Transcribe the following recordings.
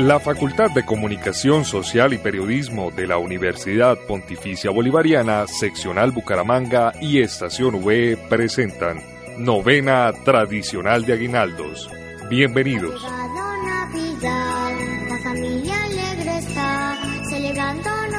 La Facultad de Comunicación Social y Periodismo de la Universidad Pontificia Bolivariana, Seccional Bucaramanga y Estación V presentan Novena Tradicional de Aguinaldos. Bienvenidos. La familia alegre está, celebrando en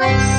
Venid,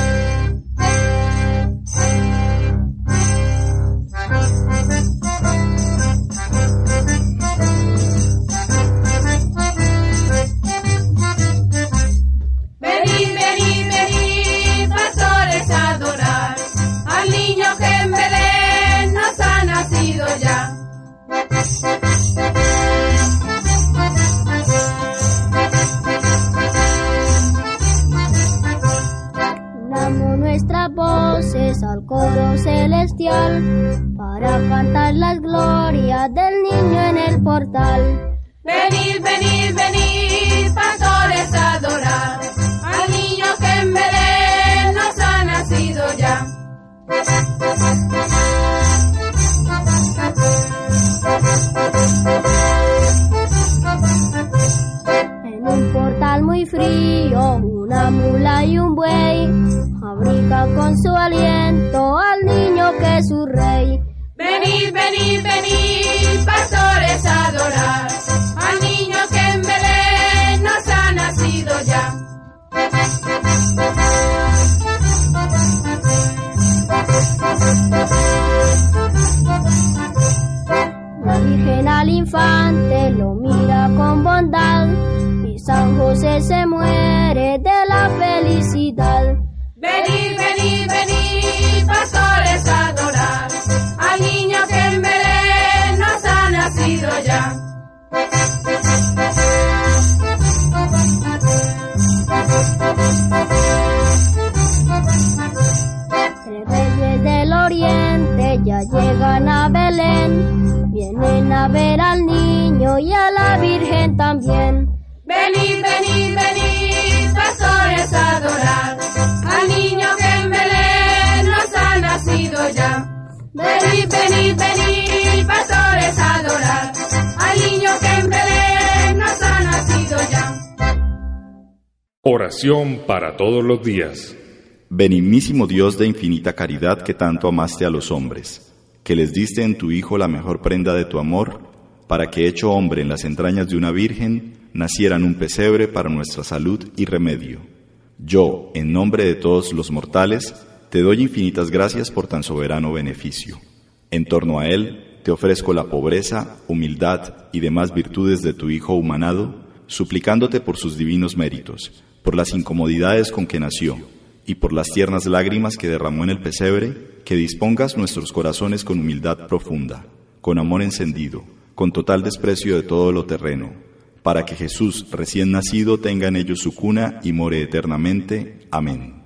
mula y un buey abrigan con su aliento al niño que es su rey. Venid, venid, venid, pastores a adorar al niño que en Belén nos ha nacido ya. La Virgen al infante lo mira con bondad y San José se muere de la felicidad. Venid, venid, venid, pastores a adorar al niño que en Belén nos ha nacido ya. Reyes del oriente ya llegan a Belén, vienen a ver al niño y a la Virgen también. Venid, venid, adorar al niño que en Belén nos ha nacido ya. Venid, venid, venid, pastores a adorar al niño que en Belén nos ha nacido ya. Oración para todos los días. Benignísimo Dios de infinita caridad que tanto amaste a los hombres, que les diste en tu Hijo la mejor prenda de tu amor, para que hecho hombre en las entrañas de una virgen, naciera en un pesebre para nuestra salud y remedio. Yo, en nombre de todos los mortales, te doy infinitas gracias por tan soberano beneficio. En torno a él, te ofrezco la pobreza, humildad y demás virtudes de tu Hijo humanado, suplicándote por sus divinos méritos, por las incomodidades con que nació, y por las tiernas lágrimas que derramó en el pesebre, que dispongas nuestros corazones con humildad profunda, con amor encendido, con total desprecio de todo lo terreno, para que Jesús recién nacido tenga en ellos su cuna y more eternamente. Amén.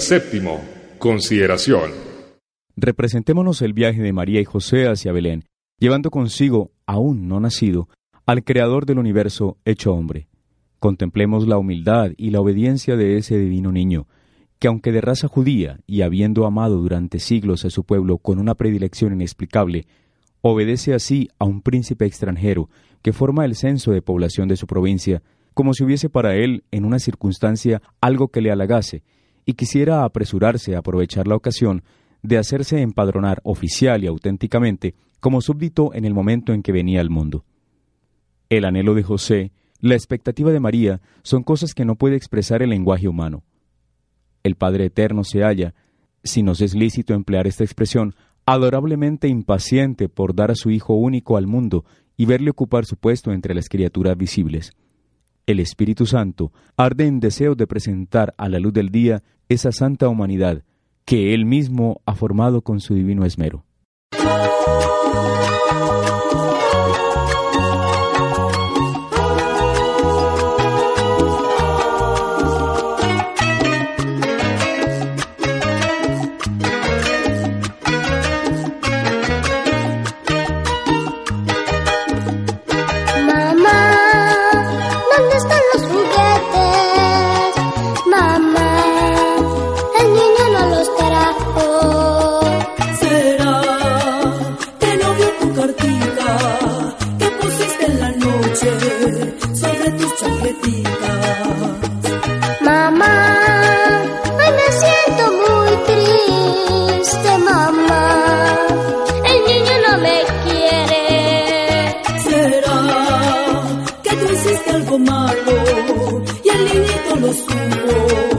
Séptimo. Consideración. Representémonos el viaje de María y José hacia Belén, llevando consigo, aún no nacido, al Creador del universo hecho hombre. Contemplemos la humildad y la obediencia de ese divino niño, que aunque de raza judía y habiendo amado durante siglos a su pueblo con una predilección inexplicable, obedece así a un príncipe extranjero que forma el censo de población de su provincia, como si hubiese para él en una circunstancia algo que le halagase, y quisiera apresurarse a aprovechar la ocasión de hacerse empadronar oficial y auténticamente como súbdito en el momento en que venía al mundo. El anhelo de José, la expectativa de María, son cosas que no puede expresar el lenguaje humano. El Padre Eterno se halla, si nos es lícito emplear esta expresión, adorablemente impaciente por dar a su Hijo único al mundo y verle ocupar su puesto entre las criaturas visibles. El Espíritu Santo arde en deseo de presentar a la luz del día esa santa humanidad que Él mismo ha formado con su divino esmero. algo malo y el niñito lo supo.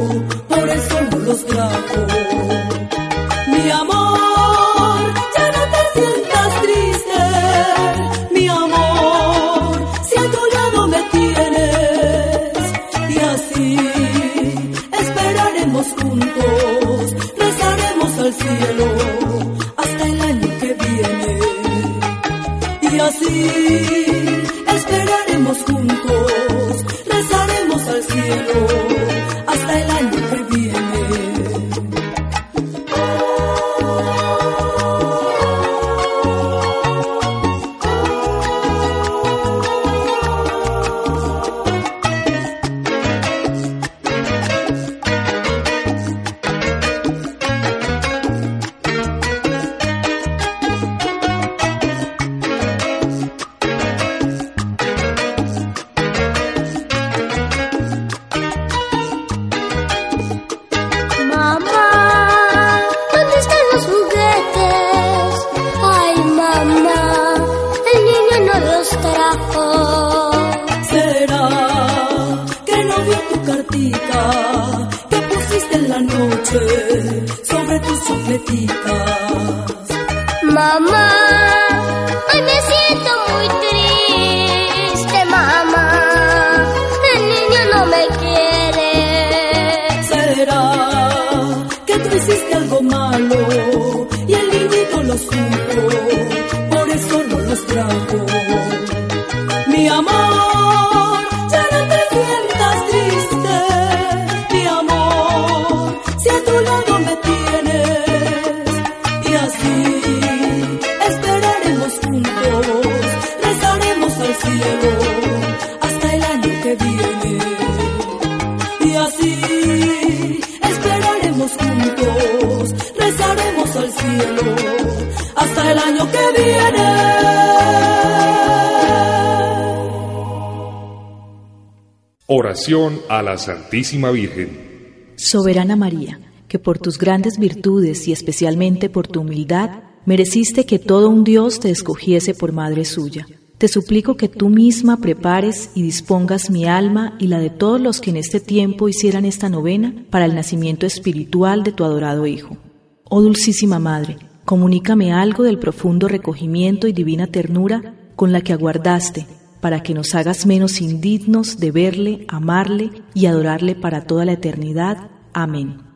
Oración a la Santísima Virgen. Soberana María, que por tus grandes virtudes y especialmente por tu humildad, mereciste que todo un Dios te escogiese por madre suya. Te suplico que tú misma prepares y dispongas mi alma y la de todos los que en este tiempo hicieran esta novena para el nacimiento espiritual de tu adorado Hijo. Oh Dulcísima Madre, comunícame algo del profundo recogimiento y divina ternura con la que aguardaste para que nos hagas menos indignos de verle, amarle y adorarle para toda la eternidad. Amén.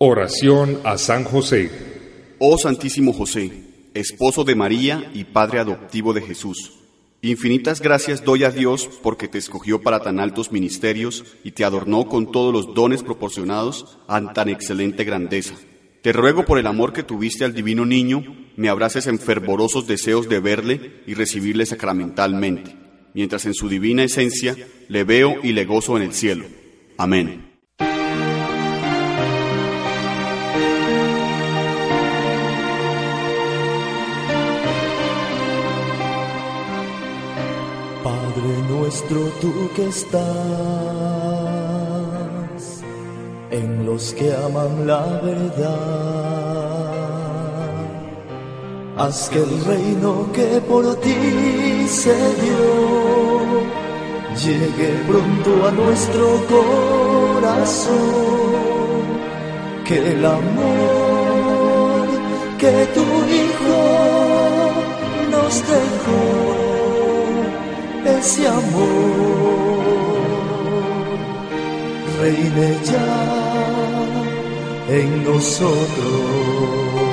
Oración a San José. Oh Santísimo José, esposo de María y padre adoptivo de Jesús, infinitas gracias doy a Dios porque te escogió para tan altos ministerios y te adornó con todos los dones proporcionados a tan excelente grandeza. Te ruego por el amor que tuviste al divino niño, me abraces en fervorosos deseos de verle y recibirle sacramentalmente, mientras en su divina esencia le veo y le gozo en el cielo. Amén. Nuestro tú que estás en los que aman la verdad. Haz que el reino que por ti se dio llegue pronto a nuestro corazón. Que el amor que tu Hijo nos dejó ese amor reine ya en nosotros.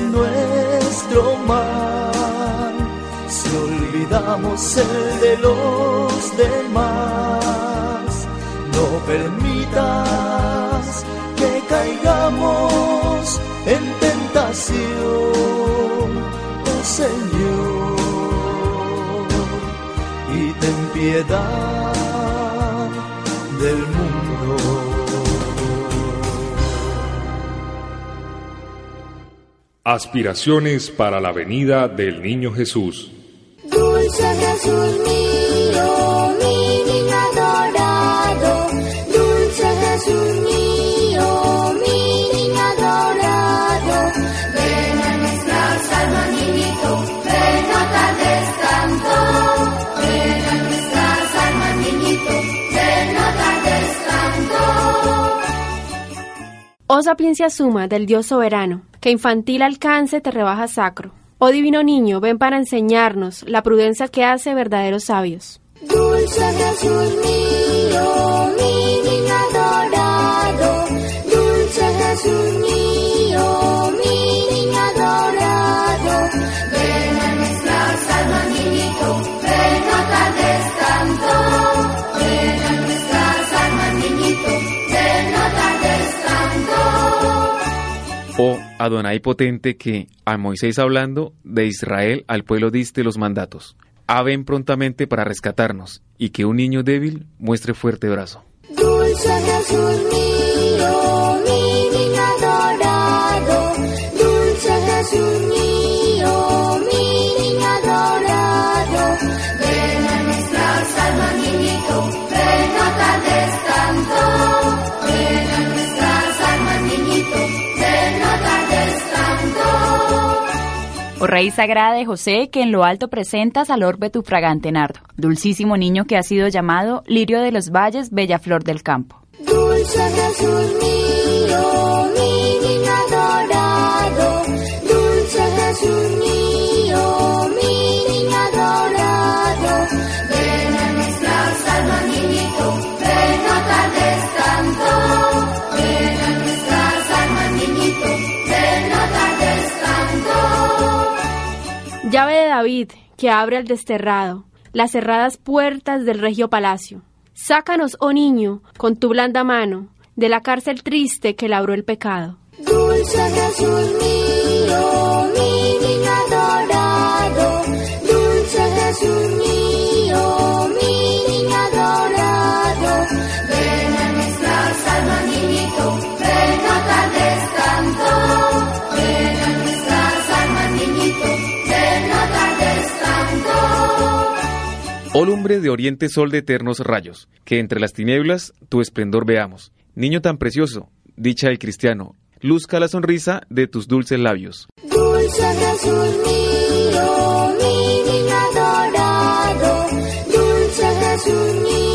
Nuestro mal si olvidamos el de los demás no permitas que caigamos en tentación oh Señor y ten piedad del mundo. Aspiraciones para la venida del Niño Jesús. Sapiencia suma del Dios soberano, que infantil alcance te rebaja sacro. Oh divino niño, ven para enseñarnos la prudencia que hace verdaderos sabios. Dulce Jesús mío, mi. Dulce Jesús mío, Adonai potente que, a Moisés hablando, de Israel al pueblo diste los mandatos. Ah, ven prontamente para rescatarnos, y que un niño débil muestre fuerte brazo. Dulce Jesús mi. Dulce Jesús Oh Rey sagrada de José, que en lo alto presentas al orbe tu fragante nardo, dulcísimo niño que ha sido llamado lirio de los valles, bella flor del campo. Dulce Jesús mío, mi. Dulce Jesús mío, David, que abre al desterrado las cerradas puertas del regio palacio. Sácanos, oh niño, con tu blanda mano, de la cárcel triste que labró el pecado. Dulce mío, Oh lumbre de oriente sol de eternos rayos, que entre las tinieblas tu esplendor veamos. Niño tan precioso, dicha del cristiano, luzca la sonrisa de tus dulces labios. Dulce Jesús mío, mi niño adorado. Dulce Jesús mío,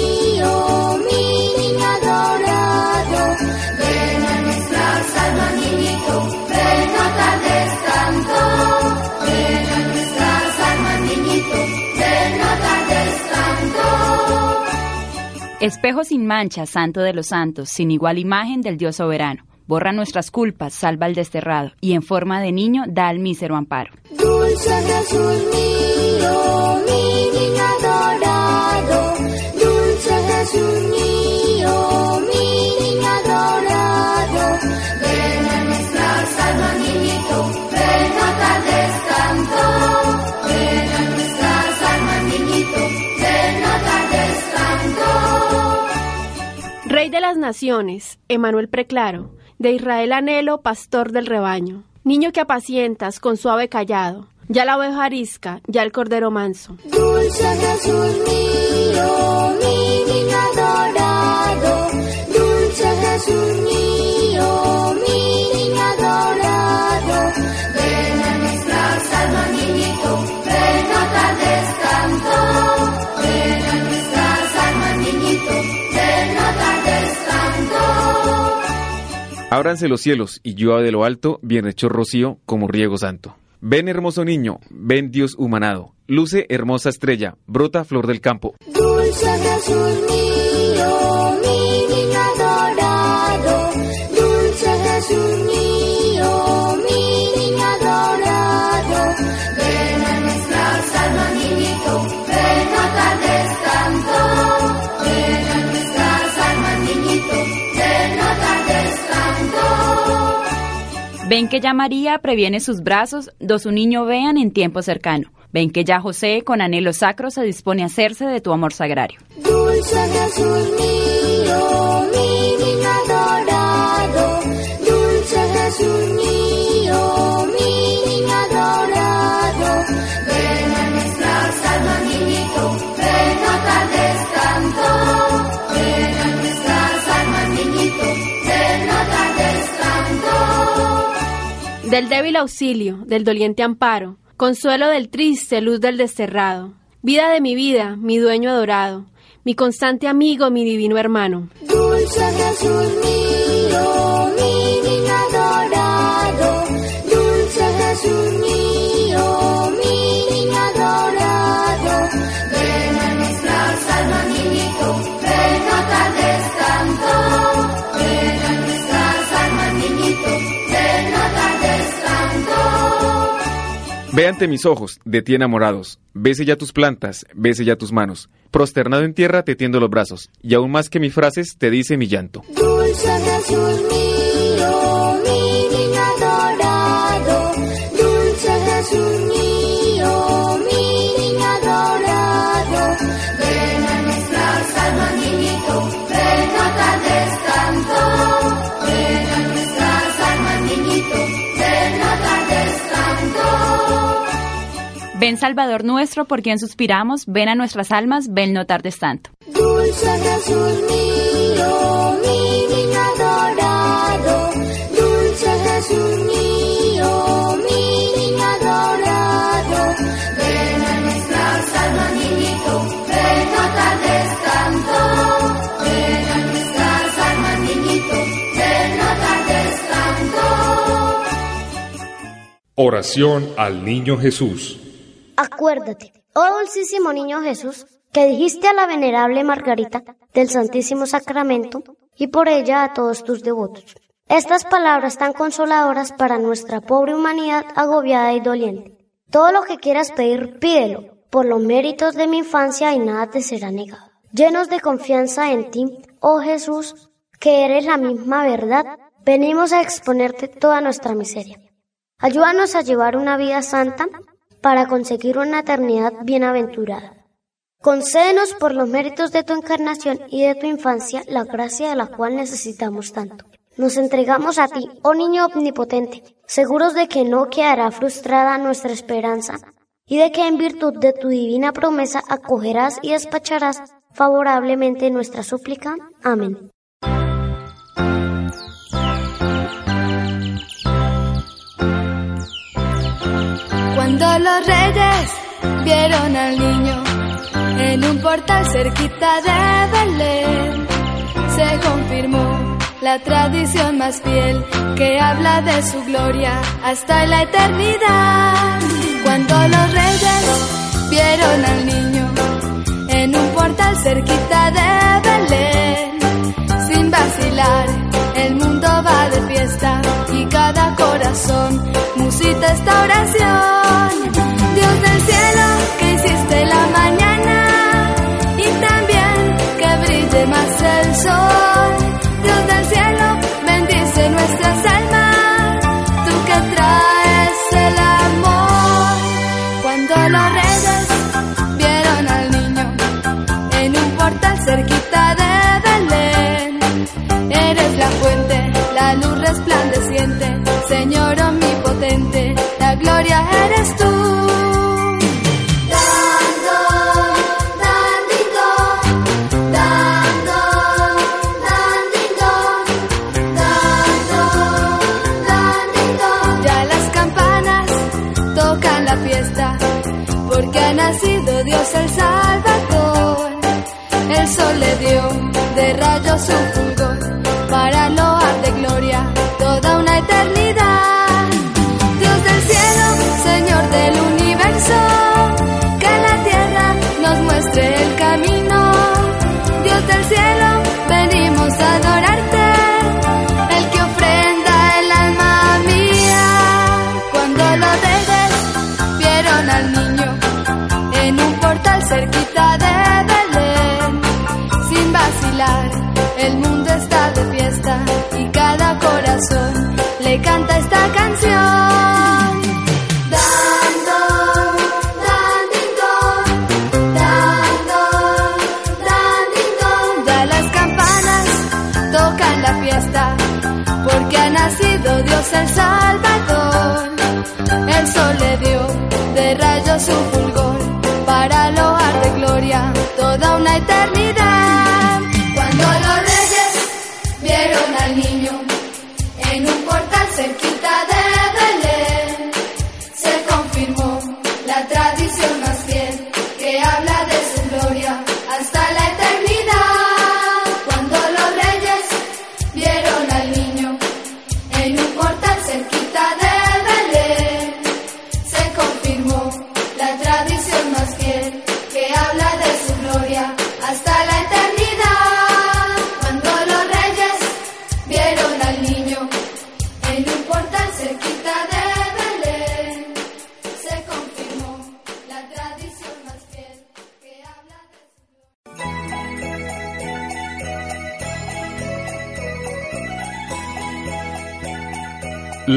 Espejo sin mancha, santo de los santos, sin igual imagen del Dios soberano. Borra nuestras culpas, salva al desterrado, y en forma de niño da al mísero amparo. Dulce Jesús mío, mi niño adorado. Dulce Jesús naciones, Emanuel Preclaro, de Israel anhelo, pastor del rebaño. Niño que apacientas con suave callado, ya la oveja arisca, ya el cordero manso. Dulce Jesús mío, mi niño adorado. Dulce Jesús Ábranse los cielos, y llueva de lo alto, bien hecho rocío, como riego santo. Ven hermoso niño, ven Dios humanado, luce hermosa estrella, brota flor del campo. Dulce mío, Ven que ya María previene sus brazos, do su niño vean en tiempo cercano. Ven que ya José, con anhelo sacro, se dispone a hacerse de tu amor sagrario. Dulce Jesús mío, Del débil auxilio, del doliente amparo, consuelo del triste, luz del desterrado, vida de mi vida, mi dueño adorado, mi constante amigo, mi divino hermano. Dulce Jesús mío, Ve ante mis ojos, de ti enamorados. Bese ya tus plantas, bese ya tus manos. Prosternado en tierra te tiendo los brazos, y aún más que mis frases te dice mi llanto. Ven Salvador nuestro, por quien suspiramos, ven a nuestras almas, ven no tardes tanto. Dulce Jesús mío, mi niño adorado. Dulce Jesús mío, mi niño adorado. Ven a nuestras almas, niñito, ven no tardes tanto. Ven a nuestras almas, niñito, ven no tardes tanto. Oración al Niño Jesús. Acuérdate, oh dulcísimo niño Jesús, que dijiste a la venerable Margarita del Santísimo Sacramento y por ella a todos tus devotos. Estas palabras tan consoladoras para nuestra pobre humanidad agobiada y doliente. Todo lo que quieras pedir, pídelo, por los méritos de mi infancia y nada te será negado. Llenos de confianza en ti, oh Jesús, que eres la misma verdad, venimos a exponerte toda nuestra miseria. Ayúdanos a llevar una vida santa para conseguir una eternidad bienaventurada. Concédenos por los méritos de tu encarnación y de tu infancia la gracia de la cual necesitamos tanto. Nos entregamos a ti, oh niño omnipotente, seguros de que no quedará frustrada nuestra esperanza y de que en virtud de tu divina promesa acogerás y despacharás favorablemente nuestra súplica. Amén. Cuando los reyes vieron al niño en un portal cerquita de Belén, se confirmó la tradición más fiel que habla de su gloria hasta la eternidad. Cuando los reyes vieron al niño en un portal cerquita de Belén, cada corazón musita esta oración.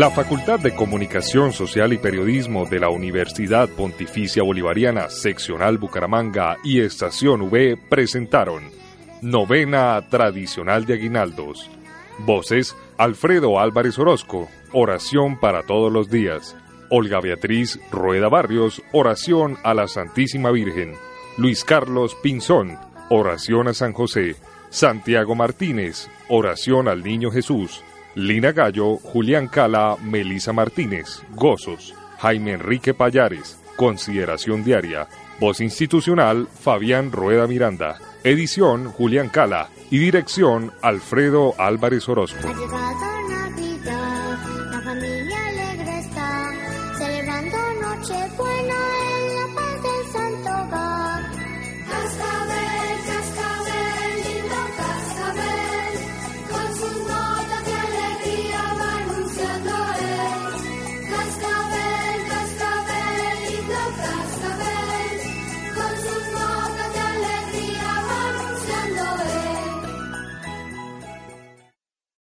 La Facultad de Comunicación Social y Periodismo de la Universidad Pontificia Bolivariana Seccional Bucaramanga y Estación V presentaron Novena Tradicional de Aguinaldos. Voces Alfredo Álvarez Orozco, Oración para todos los días. Olga Beatriz Rueda Barrios, Oración a la Santísima Virgen. Luis Carlos Pinzón, Oración a San José. Santiago Martínez, Oración al Niño Jesús. Lina Gallo, Julián Cala, Melisa Martínez, Gozos, Jaime Enrique Payares, Consideración Diaria, Voz Institucional, Fabián Rueda Miranda, Edición, Julián Cala y Dirección, Alfredo Álvarez Orozco.